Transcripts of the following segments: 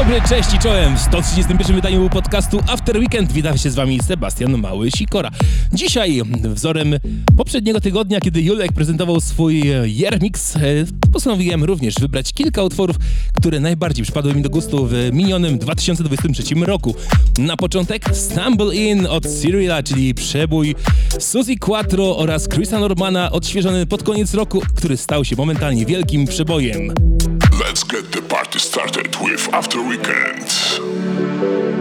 Dobry, cześć i czołem! W 131 wydaniu podcastu After Weekend witam się z wami Sebastian Mały-Sikora. Dzisiaj wzorem poprzedniego tygodnia, kiedy Julek prezentował swój Year Mix, e, postanowiłem również wybrać kilka utworów, które najbardziej przypadły mi do gustu w minionym 2023 roku. Na początek Stumble In od Cyrilla, czyli przebój Suzy Quattro oraz Chrisa Normana odświeżony pod koniec roku, który stał się momentalnie wielkim przebojem. Let's get the party started with After Weekend.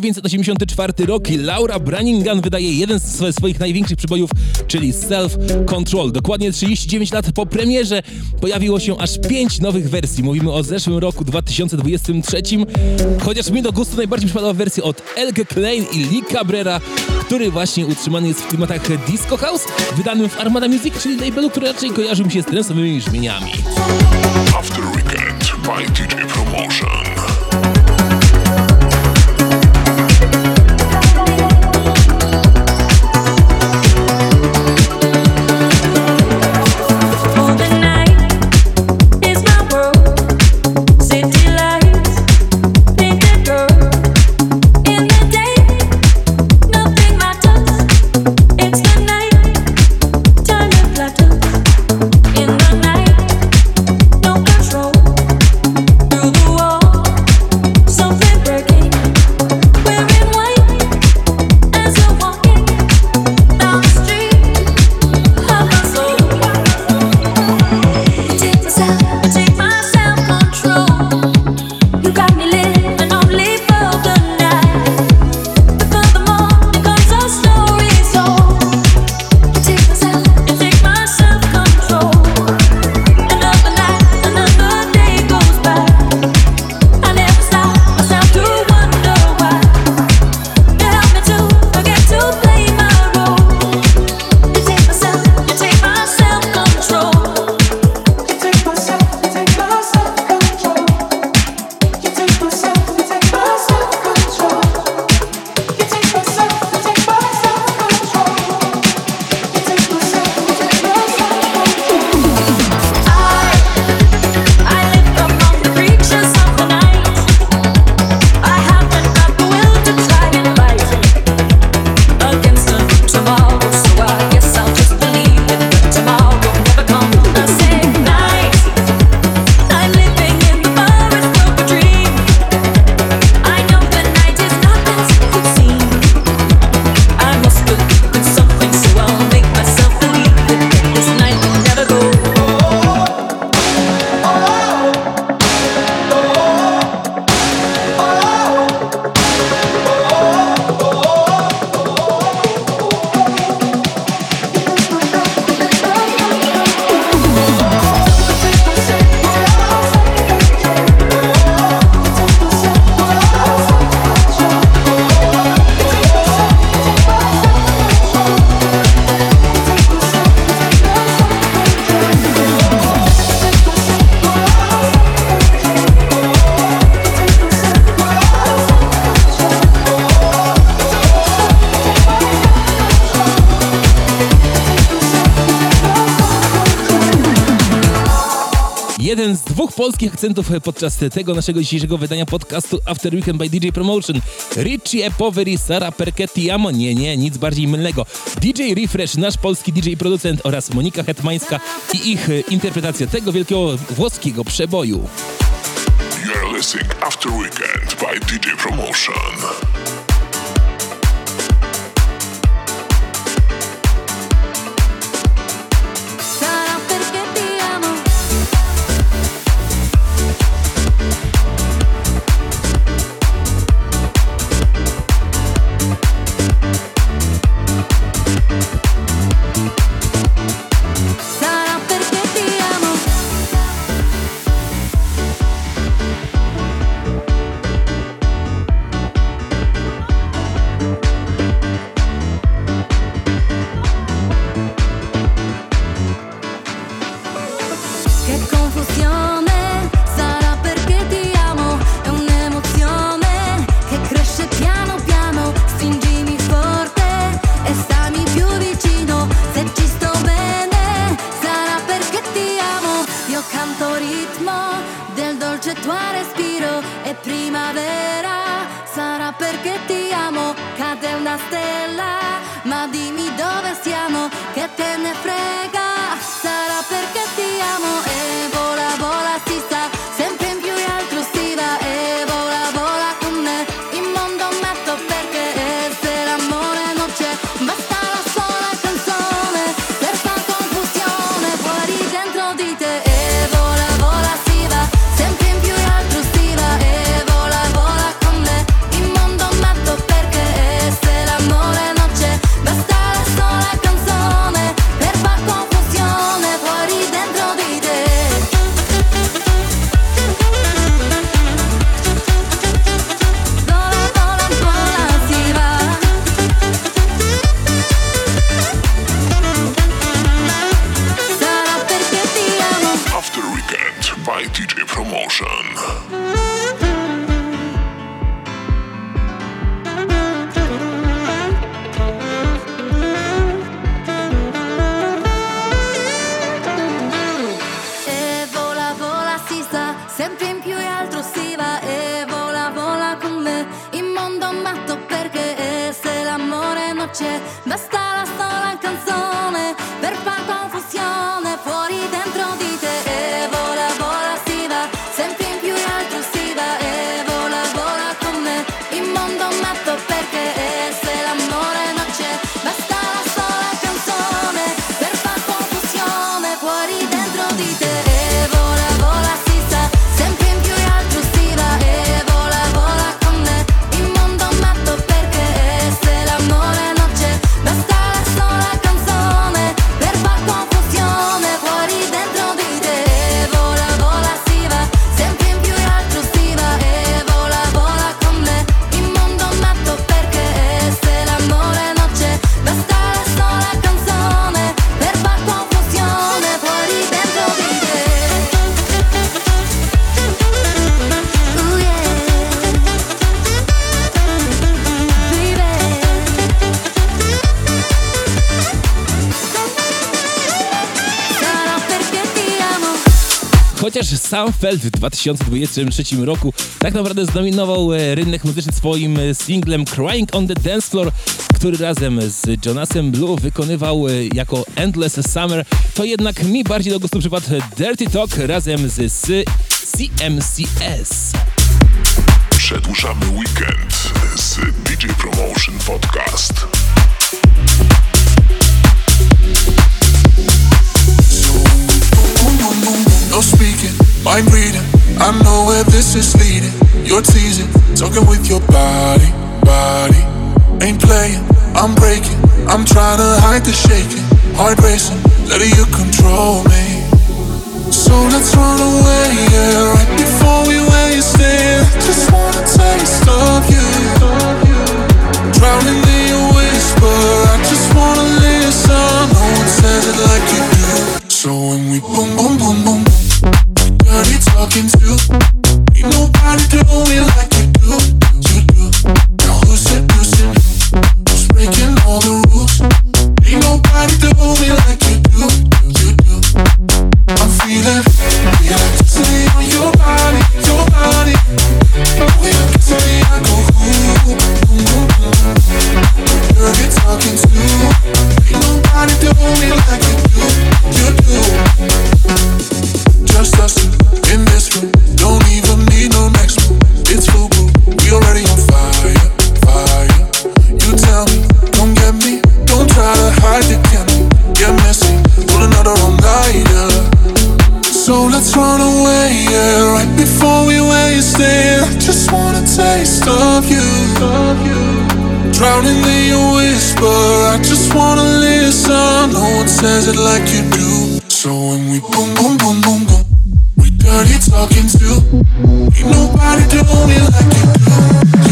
1984 rok i Laura Branningham wydaje jeden z swoich największych przybojów, czyli Self Control. Dokładnie 39 lat po premierze pojawiło się aż 5 nowych wersji. Mówimy o zeszłym roku 2023. Chociaż mi do gustu najbardziej przypadła wersja od Elke Klein i Lee Cabrera, który właśnie utrzymany jest w klimatach Disco House, wydanym w Armada Music, czyli labelu, który raczej kojarzy mi się z trensowymi brzmieniami. After Weekend by DJ Promotion. wszystkich akcentów e, podczas tego naszego dzisiejszego wydania podcastu After Weekend by DJ Promotion. Richie Poveri, Sara Perketiamo, nie, nie, nic bardziej mylnego. DJ Refresh, nasz polski DJ producent oraz Monika Hetmańska i ich e, interpretacja tego wielkiego włoskiego przeboju. You're listening After Weekend by DJ Promotion. Soundfeld w 2023 roku tak naprawdę zdominował e, rynek muzyczny swoim e, singlem Crying on the Dance Floor, który razem z Jonasem Blue wykonywał e, jako Endless Summer, to jednak mi bardziej do gustu przypadł Dirty Talk razem z CMCS. Przedłużamy weekend z DJ Promotion Podcast. No speaking. Mind reading, I know where this is leading. You're teasing, talking with your body, body. Ain't playing, I'm breaking. I'm trying to hide the shaking. Heart racing, letting you control me. So let's run away, yeah, right before we waste it. Just wanna taste of you. Drowning in your whisper, I just wanna listen. No one says it like you do. So when we boom, boom, boom, boom. Hawkins it like you do. So when we boom, boom, boom, boom, boom. We dirty talking too. Ain't nobody do me like. You do.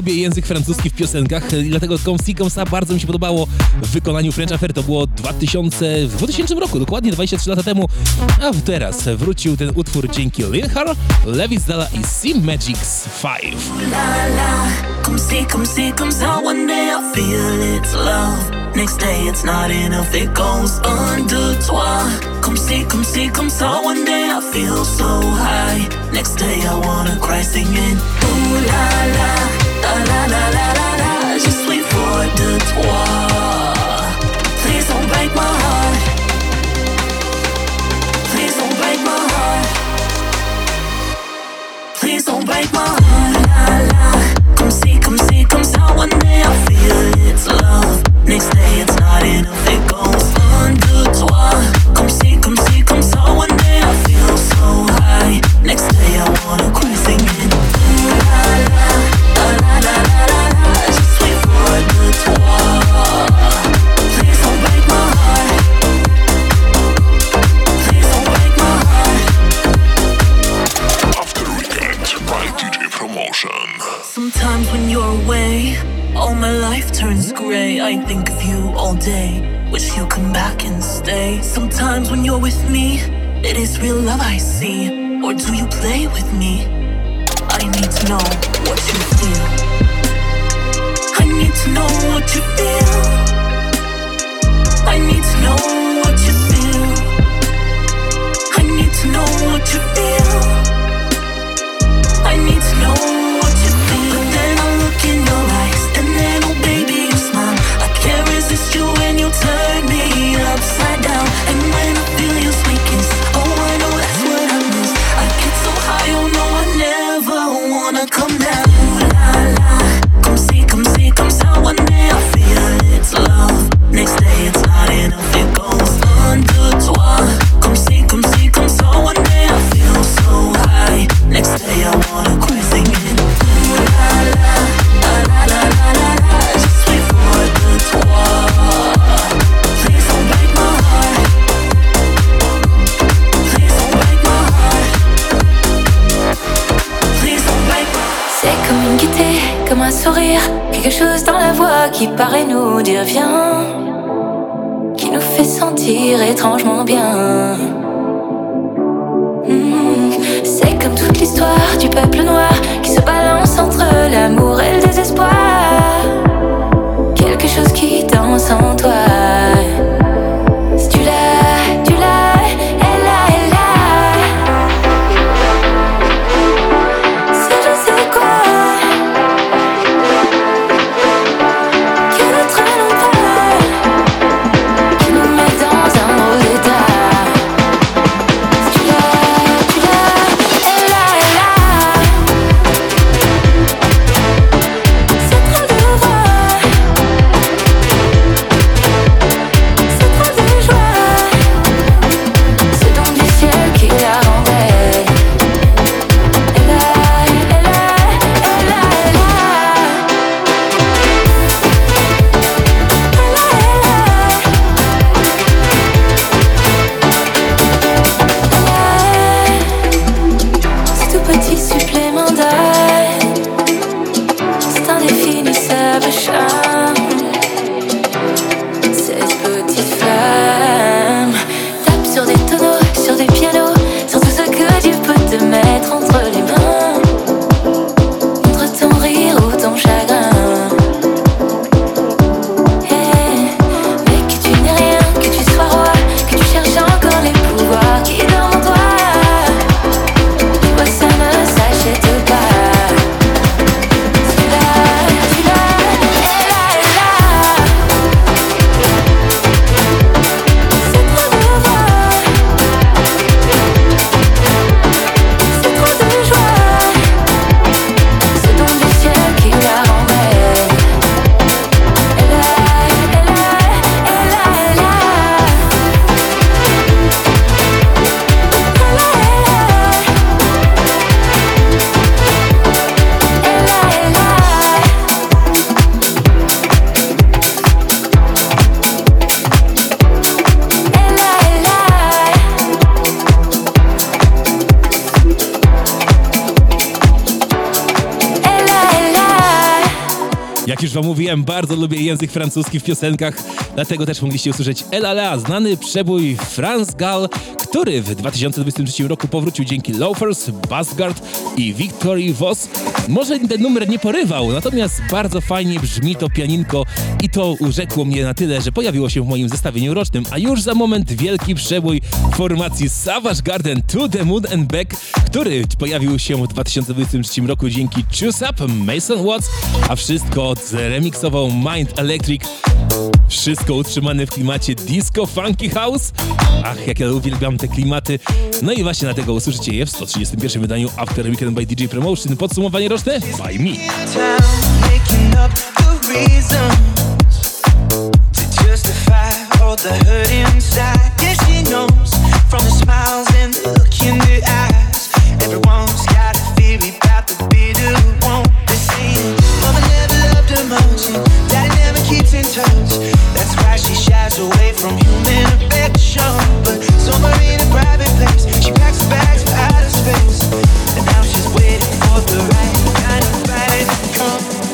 Lubię język francuski w piosenkach, i dlatego Comme Ça bardzo mi się podobało w wykonaniu French Affair. To było 2000, w 2000 roku, dokładnie 23 lata temu. A teraz wrócił ten utwór dzięki Linhar, Levis Dalla i Sim Magics 5. la la. Come see, come see, comes out one day I feel it's love. Next day it's not enough, it goes under toi. Come see, come see, comes out one day I feel so high. Next day I wanna cry singing. Ooh la la, la la la la la. Je suis fou de toi. Please don't break my heart. Please don't break my heart. Please don't break my heart. La la. See, comes out one day I feel it's love. Next day it's not enough, it goes see, comes out one day I feel so high. Next day I wanna cry all my life turns gray. I think of you all day. Wish you come back and stay. Sometimes when you're with me, it is real love I see. Or do you play with me? I need to know what you feel. I need to know what you feel. I need to know what you feel. I need to know what you feel. I need to know quelque chose dans la voix qui paraît nous dire viens, qui nous fait sentir étrangement bien. Hmm, C'est comme toute l'histoire du peuple noir qui se balance entre l'amour et le désespoir. Quelque chose qui danse en toi. Jak już wam mówiłem, bardzo lubię język francuski w piosenkach, dlatego też mogliście usłyszeć Elala, znany przebój France Gall, który w 2023 roku powrócił dzięki Loafers, Buzzguard i Victory Voss. Może ten numer nie porywał, natomiast bardzo fajnie brzmi to pianinko i to urzekło mnie na tyle, że pojawiło się w moim zestawieniu rocznym, a już za moment wielki przebój formacji Savage Garden To The Moon and Back, który pojawił się w 2023 roku dzięki Choose Up, Mason Watts, a wszystko zremiksował Mind Electric. Wszystko utrzymane w klimacie disco funky house. Ach, jak ja uwielbiam te klimaty. No i właśnie dlatego usłyszycie je w 131 wydaniu After Weekend by DJ Promotion. Podsumowanie roczne by me. touch She shies away from human affection. But somewhere in a private place, she packs her bags for outer space, and now she's waiting for the right kind of fight to come.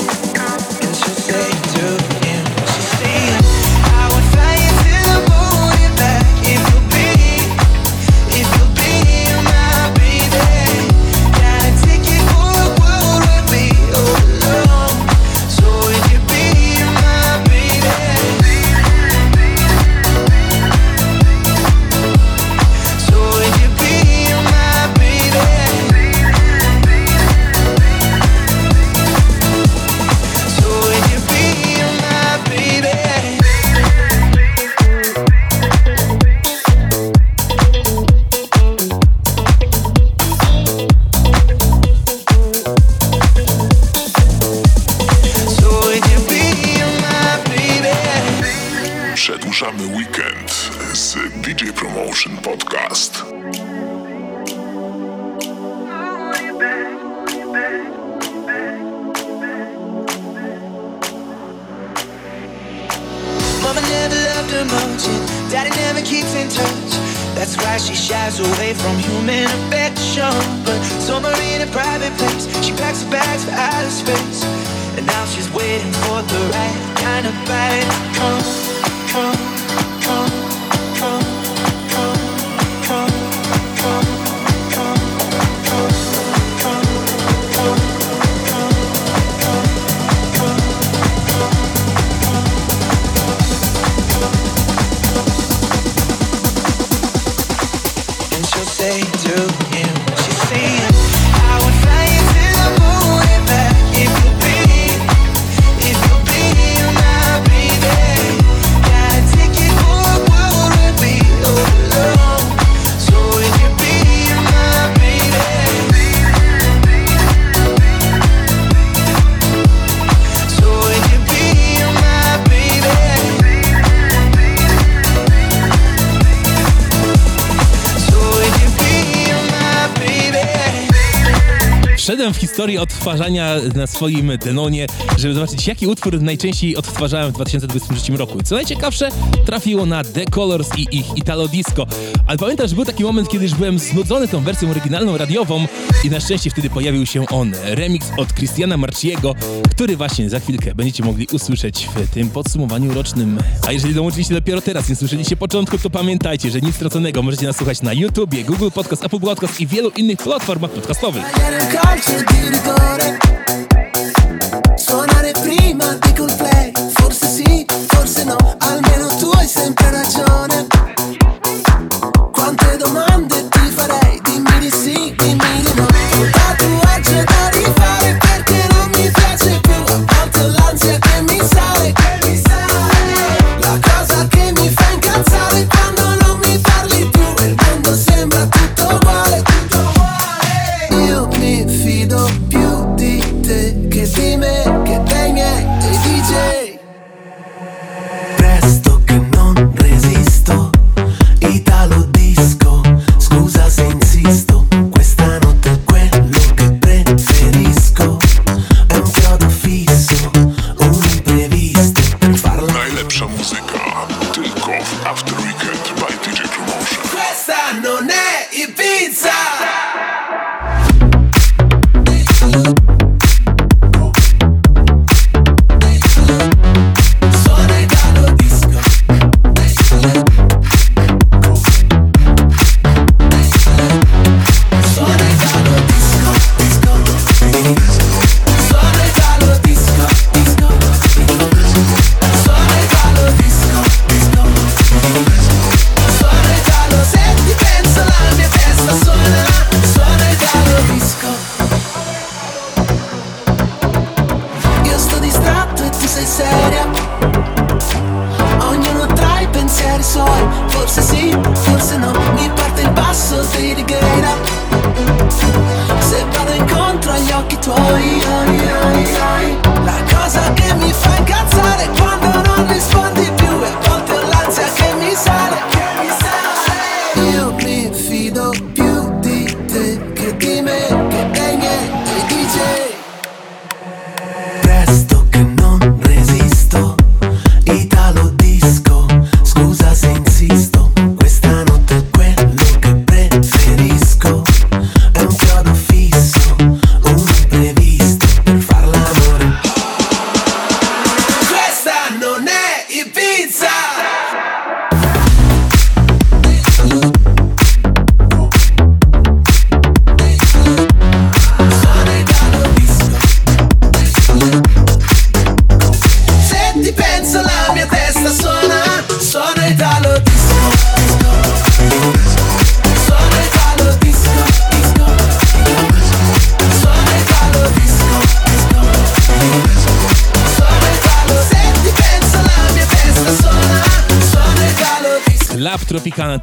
Historię odtwarzania na swoim Denonie, żeby zobaczyć, jaki utwór najczęściej odtwarzałem w 2023 roku. Co najciekawsze, trafiło na The Colors i ich Italo Disco. Ale pamiętam, że był taki moment, kiedy już byłem znudzony tą wersją oryginalną radiową i na szczęście wtedy pojawił się on, remix od Christiana Marciego, który właśnie za chwilkę będziecie mogli usłyszeć w tym podsumowaniu rocznym. A jeżeli dołączyliście dopiero teraz, nie słyszeliście początku, to pamiętajcie, że nic straconego możecie nas słuchać na YouTubie, Google Podcast, Apple Podcast i wielu innych platformach podcastowych. 所以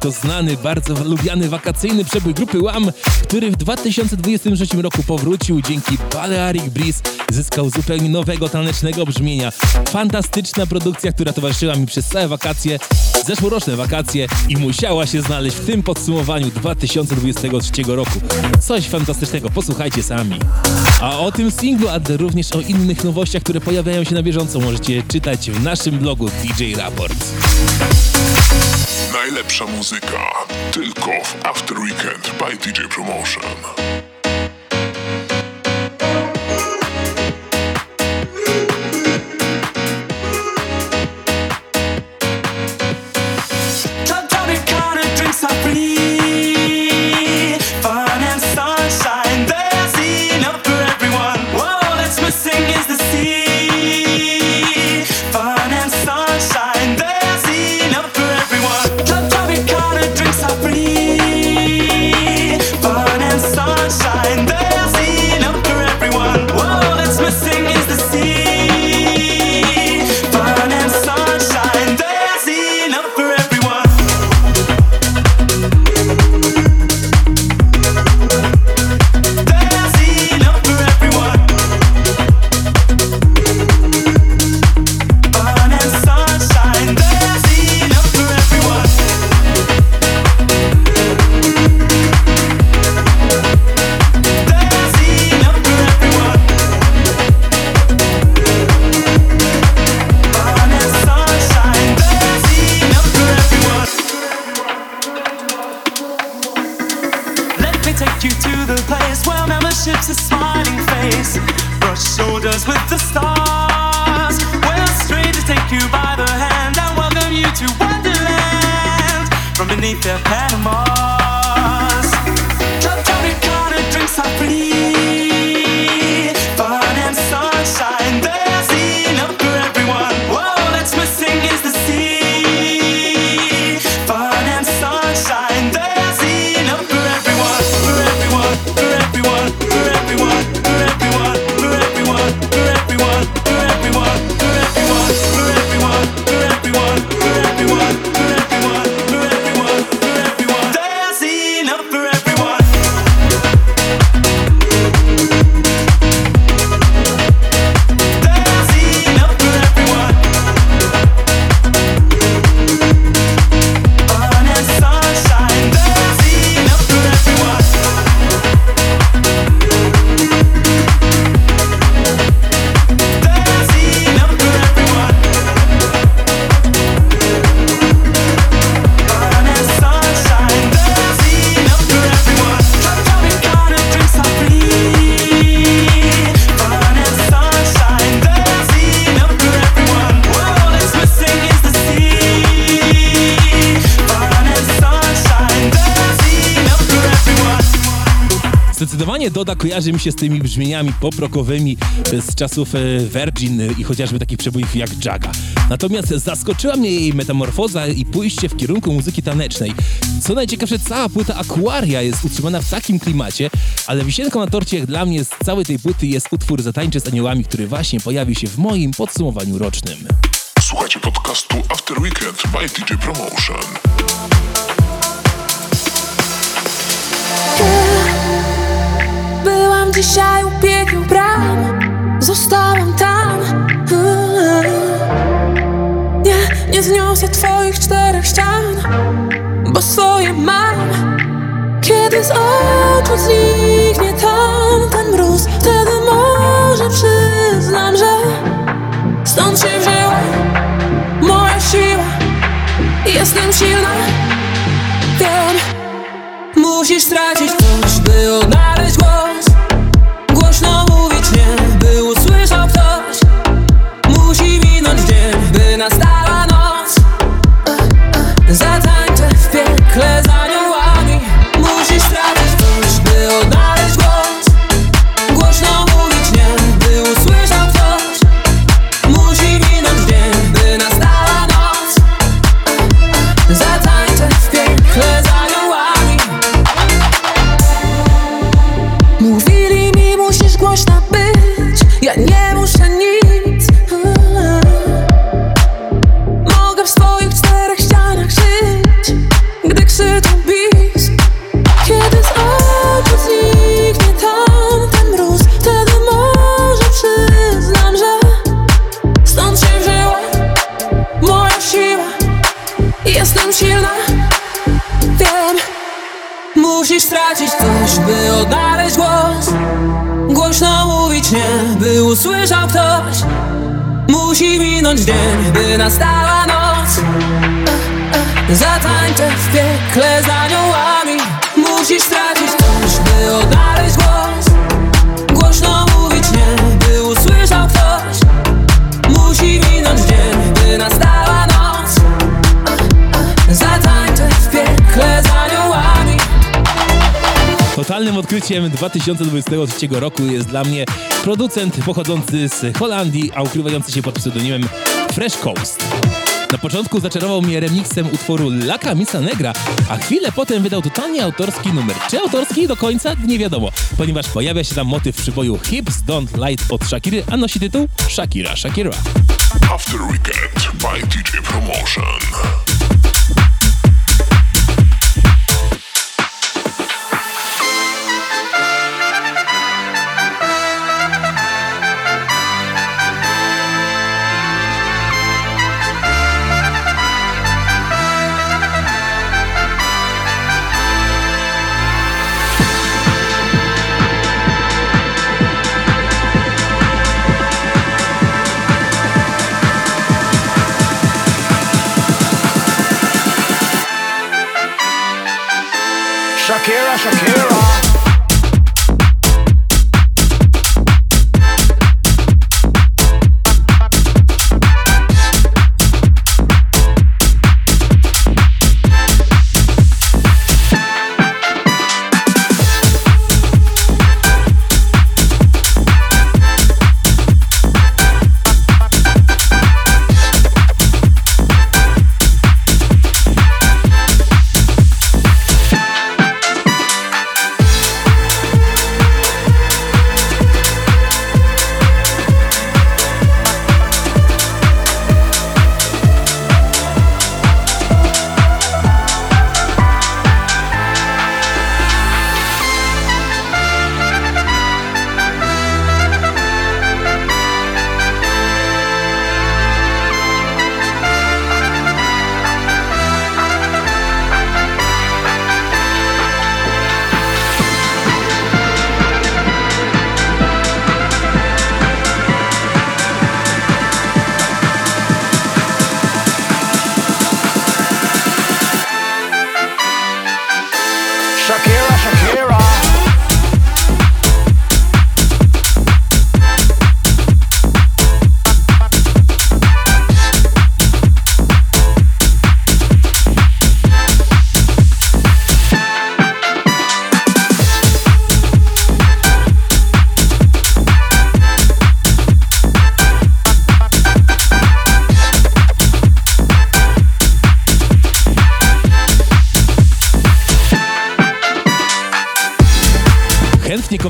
to znany, bardzo lubiany wakacyjny przebój grupy Łam, który w 2023 roku powrócił dzięki Balearic Breeze zyskał zupełnie nowego tanecznego brzmienia. Fantastyczna produkcja, która towarzyszyła mi przez całe wakacje, zeszłoroczne wakacje i musiała się znaleźć w tym podsumowaniu 2023 roku. Coś fantastycznego, posłuchajcie sami. A o tym singlu, a również o innych nowościach, które pojawiają się na bieżąco możecie czytać w naszym blogu DJ Raport. Najlepsza muzyka tylko w After Weekend by DJ Promotion. Kojarzy mi się z tymi brzmieniami poprokowymi z czasów e, Virgin i chociażby takich przebojów jak Jaga. Natomiast zaskoczyła mnie jej metamorfoza i pójście w kierunku muzyki tanecznej. Co najciekawsze, cała płyta Aquaria jest utrzymana w takim klimacie, ale wisienką na torcie jak dla mnie z całej tej płyty jest utwór Zatańczy z aniołami, który właśnie pojawi się w moim podsumowaniu rocznym. Słuchajcie podcastu After Weekend by DJ Promotion. Dzisiaj u piekieł bram. Zostałam tam. Nie, nie zniosę twoich czterech ścian Bo swoje mam. Kiedy z oczu zniknie tam ten mróz Wtedy może przyznam, że Stąd się wzięła moja siła. Jestem silna. Wiem Musisz stracić coś, by odnaleźć by nastała noc. Zatańczę w piekle z aniołami. Musisz stracić coś, by odnaleźć głos. Głośno mówić nie, by usłyszał ktoś. Musi minąć dzień, by nastała noc. Zatańczę w piekle z aniołami. Totalnym odkryciem 2023 roku jest dla mnie producent pochodzący z Holandii, a ukrywający się pod pseudonimem Fresh Coast. Na początku zaczarował mnie remixem utworu La Camisa Negra, a chwilę potem wydał totalnie autorski numer. Czy autorski do końca? Nie wiadomo, ponieważ pojawia się tam motyw przyboju Hips Don't Light od Shakiry, a nosi tytuł Shakira Shakira. After Weekend by DJ Promotion.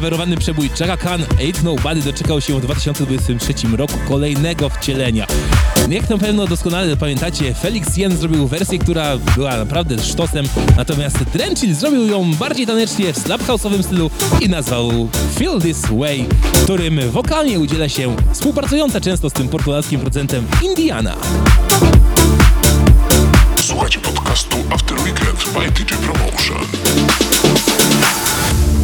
Coverowany przebój Chaka Khan Ain't Nobody doczekał się w 2023 roku kolejnego wcielenia. Jak na pewno doskonale pamiętacie, Felix Jen zrobił wersję, która była naprawdę sztosem, natomiast Drenchill zrobił ją bardziej tanecznie w slap house'owym stylu i nazwał Feel This Way, którym wokalnie udziela się współpracująca często z tym portugalskim producentem Indiana. Słuchajcie podcastu After Weekend by DJ Promotion.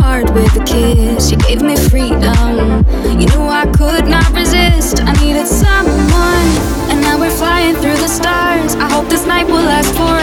heart with a kiss, you gave me freedom. You knew I could not resist, I needed someone. And now we're flying through the stars. I hope this night will last forever.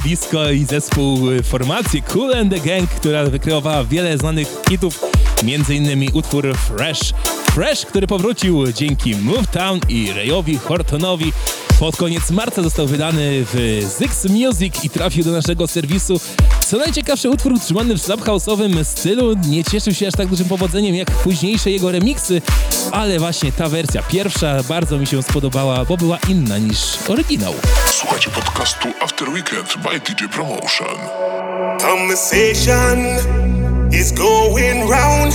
Disco i zespół y, formacji Cool and the Gang, która wykreowała wiele znanych hitów, m.in. utwór Fresh. Fresh, który powrócił dzięki Movetown i Rayowi Hortonowi. Pod koniec marca został wydany w Zyx Music i trafił do naszego serwisu. Co najciekawsze, utwór utrzymany w slap house'owym stylu nie cieszył się aż tak dużym powodzeniem jak późniejsze jego remiksy, ale właśnie ta wersja pierwsza bardzo mi się spodobała, bo była inna niż oryginał. Słuchajcie podcastu After Weekend by DJ Promotion. Conversation is going round.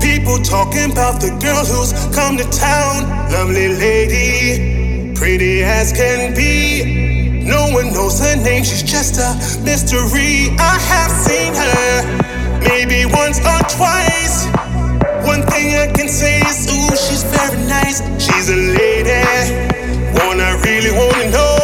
People talking about the girl who's come to town. Lovely lady, pretty as can be. No one knows her name, she's just a mystery. I have seen her maybe once or twice. One thing I can say is, ooh, she's very nice. She's a lady, one I really wanna know.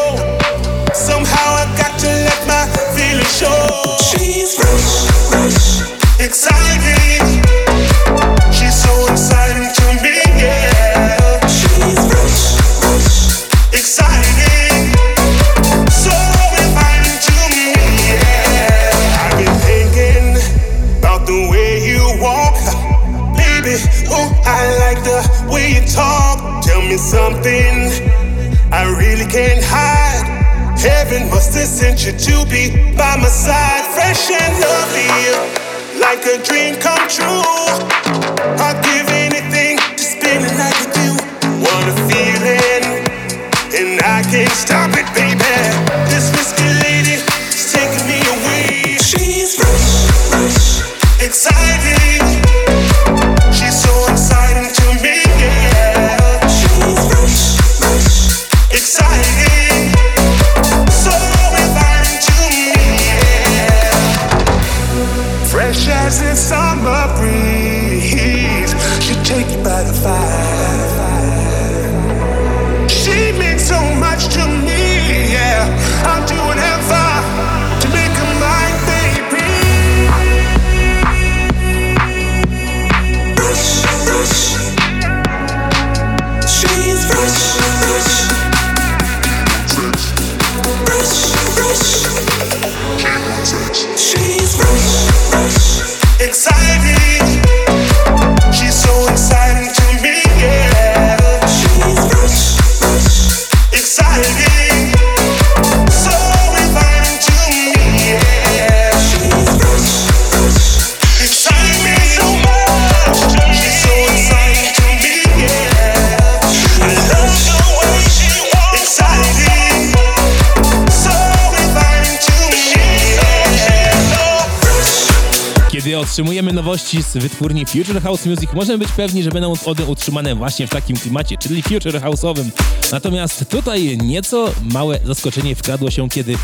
Otrzymujemy nowości z wytwórni Future House Music, możemy być pewni, że będą one utrzymane właśnie w takim klimacie, czyli Future House'owym. Natomiast tutaj nieco małe zaskoczenie wkradło się, kiedy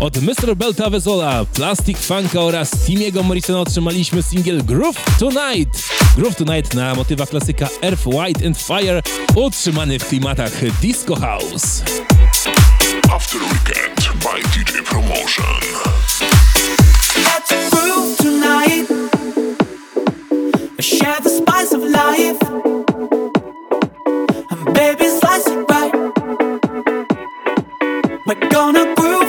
od Mr. Belta Vezola, Plastic Funka oraz Timiego Morrisona otrzymaliśmy singiel Groove Tonight. Groove Tonight na motywach klasyka Earth, White and Fire, utrzymany w klimatach Disco House. After Weekend by DJ Promotion. We're gonna groove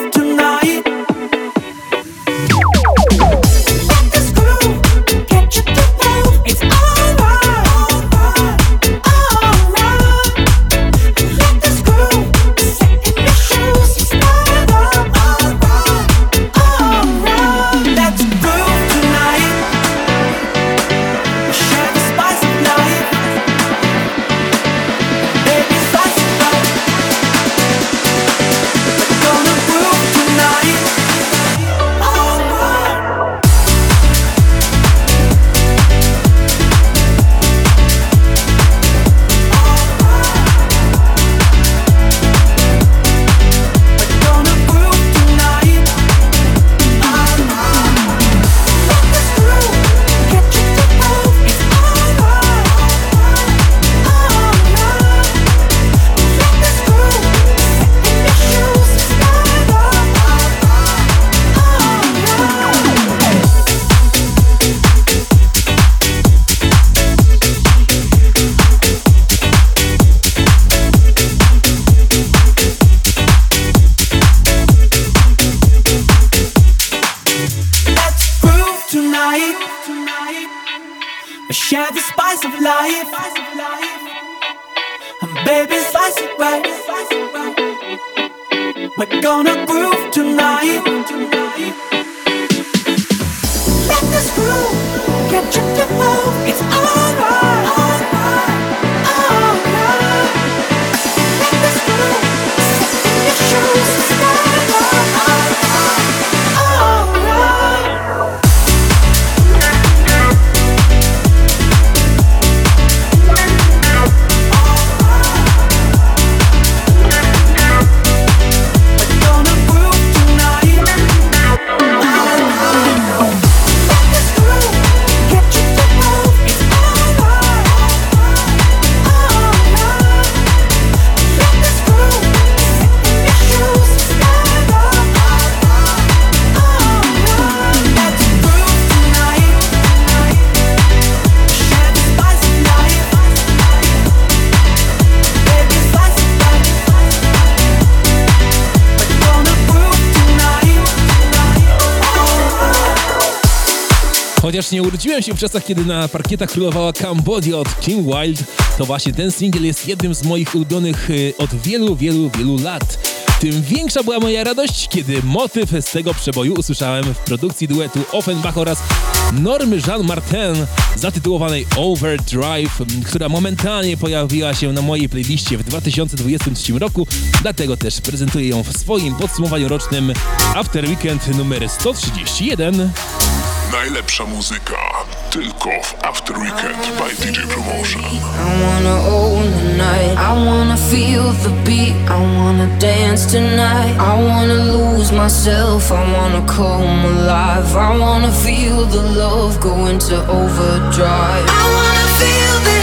Chociaż nie urodziłem się w czasach, kiedy na parkietach królowała Cambodia od King Wild, to właśnie ten singiel jest jednym z moich ulubionych y, od wielu, wielu, wielu lat. Tym większa była moja radość, kiedy motyw z tego przeboju usłyszałem w produkcji duetu Offenbach oraz Normy Jean Martin zatytułowanej Overdrive, która momentalnie pojawiła się na mojej playliście w 2023 roku, dlatego też prezentuję ją w swoim podsumowaniu rocznym After Weekend numer 131. Najlepsza muzyka tylko w After Weekend by DJ Promotion. I wanna own the night. I wanna feel the beat. I wanna dance tonight. I wanna lose myself. I wanna come alive. I wanna feel the love go into overdrive. I wanna feel the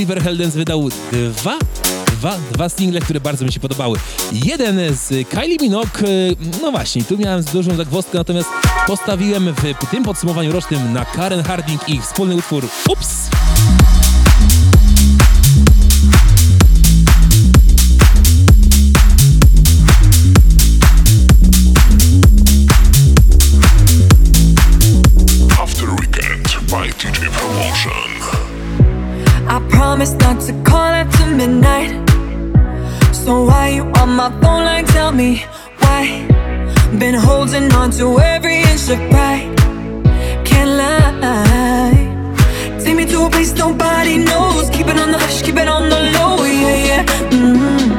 Oliver Heldens wydał dwa, dwa, dwa single, które bardzo mi się podobały. Jeden z Kylie Minogue, no właśnie, tu miałem dużą zagwozdkę, natomiast postawiłem w tym podsumowaniu rocznym na Karen Harding i wspólny utwór Ups! Promise not to call after midnight. So why you on my phone like tell me why? Been holding on to every inch of pride. Can't lie. Take me to a place nobody knows. Keep it on the hush, keep it on the low. Yeah, yeah. Mm-hmm. Yeah,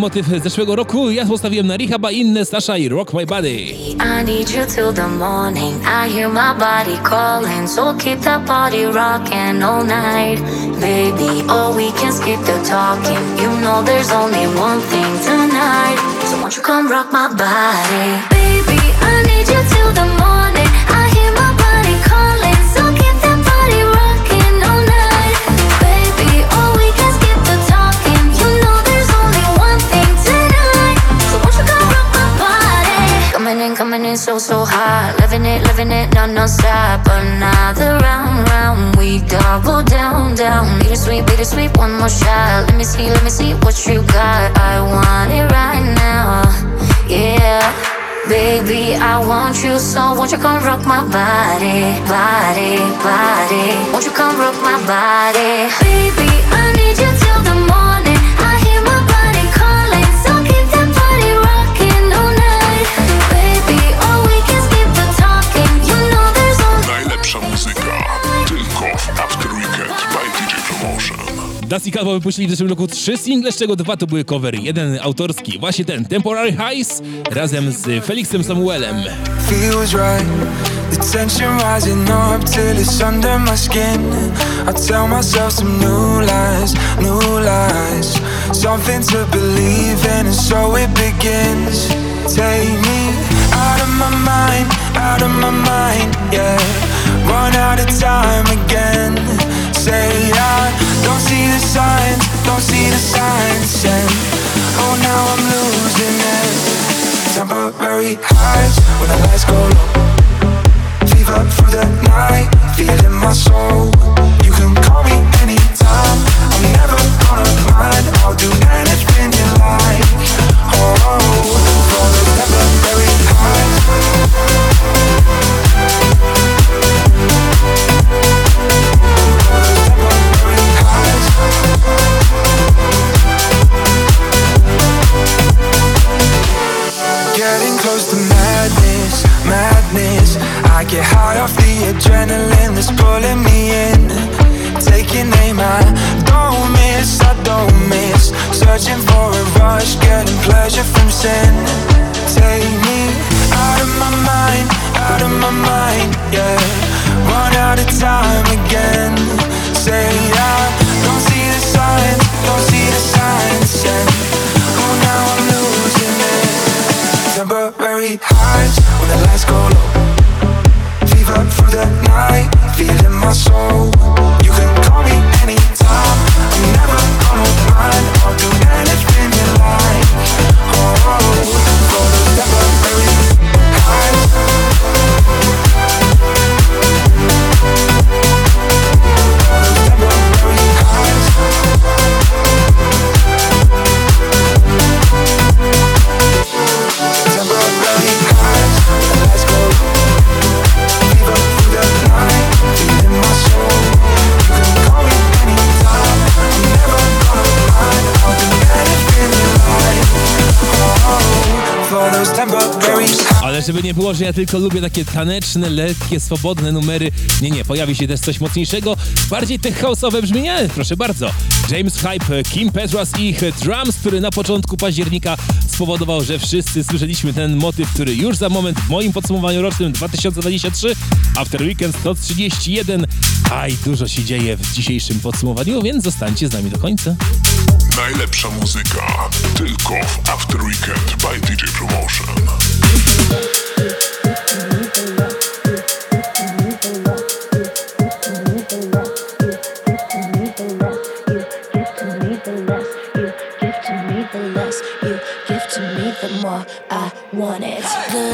motyw z zeszłego roku. Ja postawiłem na Rehaba inne Stasha i Rock My Body. I need you till the morning. I hear my body calling, so keep that body rocking all night, baby. Or we can skip the talking. You know there's only one thing tonight, so won't you come rock my body, In so, so hot. Living it, living it, no, no stop. Another round, round. We double down, down. Beat it sweet, beat it sweet, one more shot. Let me see, let me see what you got. I want it right now. Yeah. Baby, I want you so won't you come rock my body, body, body Won't you come rock my body Baby, I need you till Dusty Calvo wypuścili w zeszłym roku trzy single, z czego dwa to były covery. Jeden autorski, właśnie ten Temporary Highs razem z Felixem Samuelem. feels right. The tension rising up under my skin. I tell myself some new lies, new lies. Something to believe in, and so it begins. Take me out of my mind, out of my mind, yeah. Run out of time again. Say I don't see the signs, don't see the signs, and oh now I'm losing it. Temporary highs when the lights go low. Fever through the night, feeling my soul. You can call me anytime. I'm never gonna mind. I'll do anything you like. Oh, for the temporary I get high off the adrenaline that's pulling me in. Taking aim, I don't miss, I don't miss. Searching for a rush, getting pleasure from sin. Take me out of my mind, out of my mind, yeah. One out of time again. so że ja tylko lubię takie taneczne, lekkie, swobodne numery. Nie, nie, pojawi się też coś mocniejszego. Bardziej tych house'owe brzmienia, proszę bardzo. James Hype, Kim Petras i ich Drums, który na początku października spowodował, że wszyscy słyszeliśmy ten motyw, który już za moment w moim podsumowaniu rocznym 2023 After Weekend 131. Aj, dużo się dzieje w dzisiejszym podsumowaniu, więc zostańcie z nami do końca. Najlepsza muzyka tylko w After Weekend by DJ Promotion.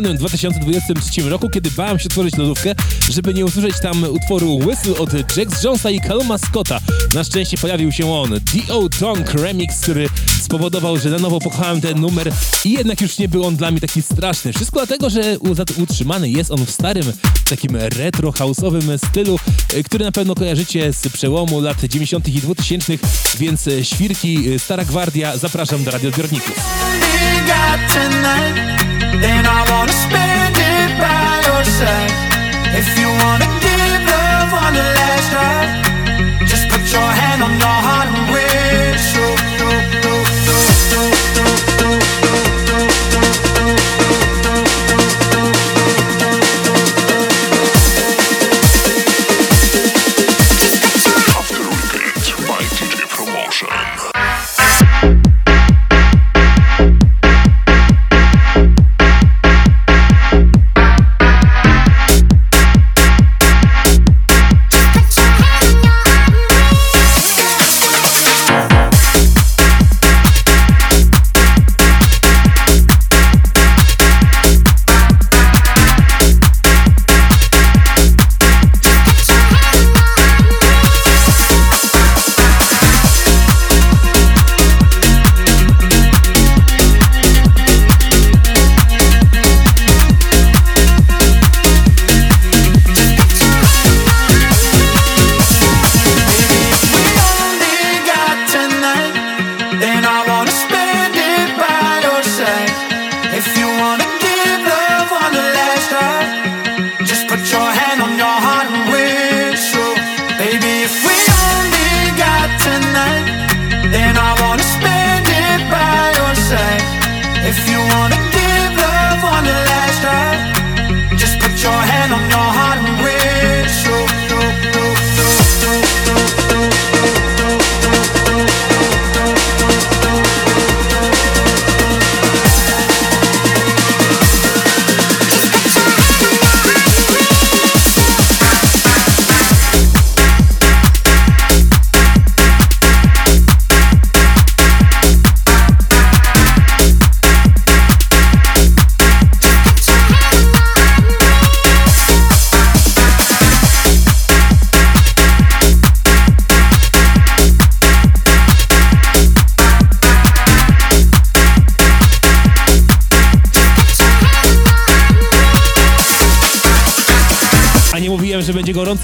Minionym 2023 roku, kiedy bałem się otworzyć lodówkę, żeby nie usłyszeć tam utworu Whistle od Jax Jonesa i Caluma Scotta. Na szczęście pojawił się on, D.O. Donk Remix, który spowodował, że na nowo pokochałem ten numer i jednak już nie był on dla mnie taki straszny. Wszystko dlatego, że utrzymany jest on w starym, takim retro house'owym stylu, y, który na pewno kojarzycie z przełomu lat 90. i 2000, więc y, świrki, y, stara gwardia, zapraszam do radioodbiorników. Then I wanna spend it by your side. If you wanna give love on the last ride, just put your hand on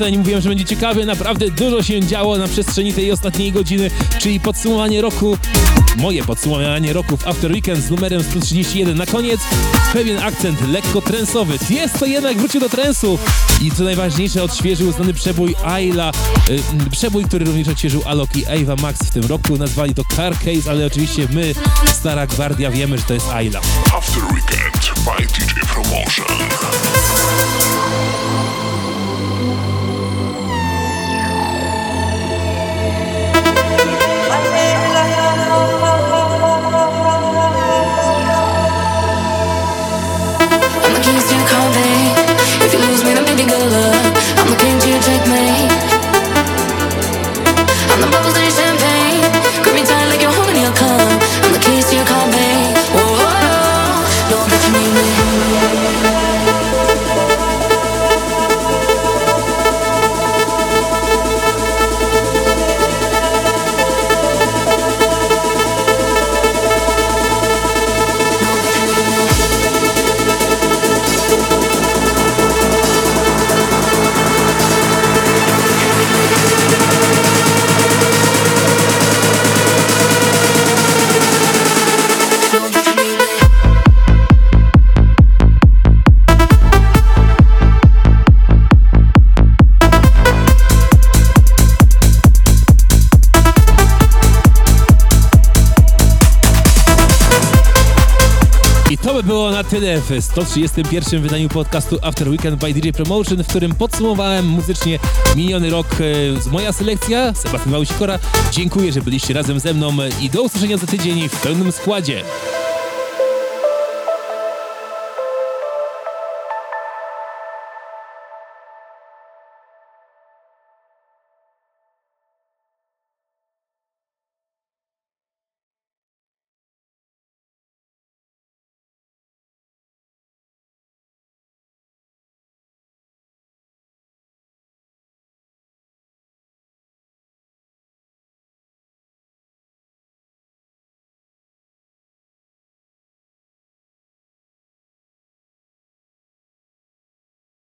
nie mówiłem, że będzie ciekawie. Naprawdę dużo się działo na przestrzeni tej ostatniej godziny, czyli podsumowanie roku, moje podsumowanie roku w After Weekend z numerem 131. Na koniec pewien akcent lekko trensowy. Jest to jednak wrócił do trensu i co najważniejsze odświeżył znany przebój Ayla, y, przebój, który również odświeżył Alok i Ava Max w tym roku. Nazwali to Car Case, ale oczywiście my, stara gwardia, wiemy, że to jest Ayla. Tyle w 131 wydaniu podcastu After Weekend by DJ Promotion, w którym podsumowałem muzycznie miniony rok e, z moja selekcja, Sebastian Małysikora. Dziękuję, że byliście razem ze mną i do usłyszenia za tydzień w pełnym składzie.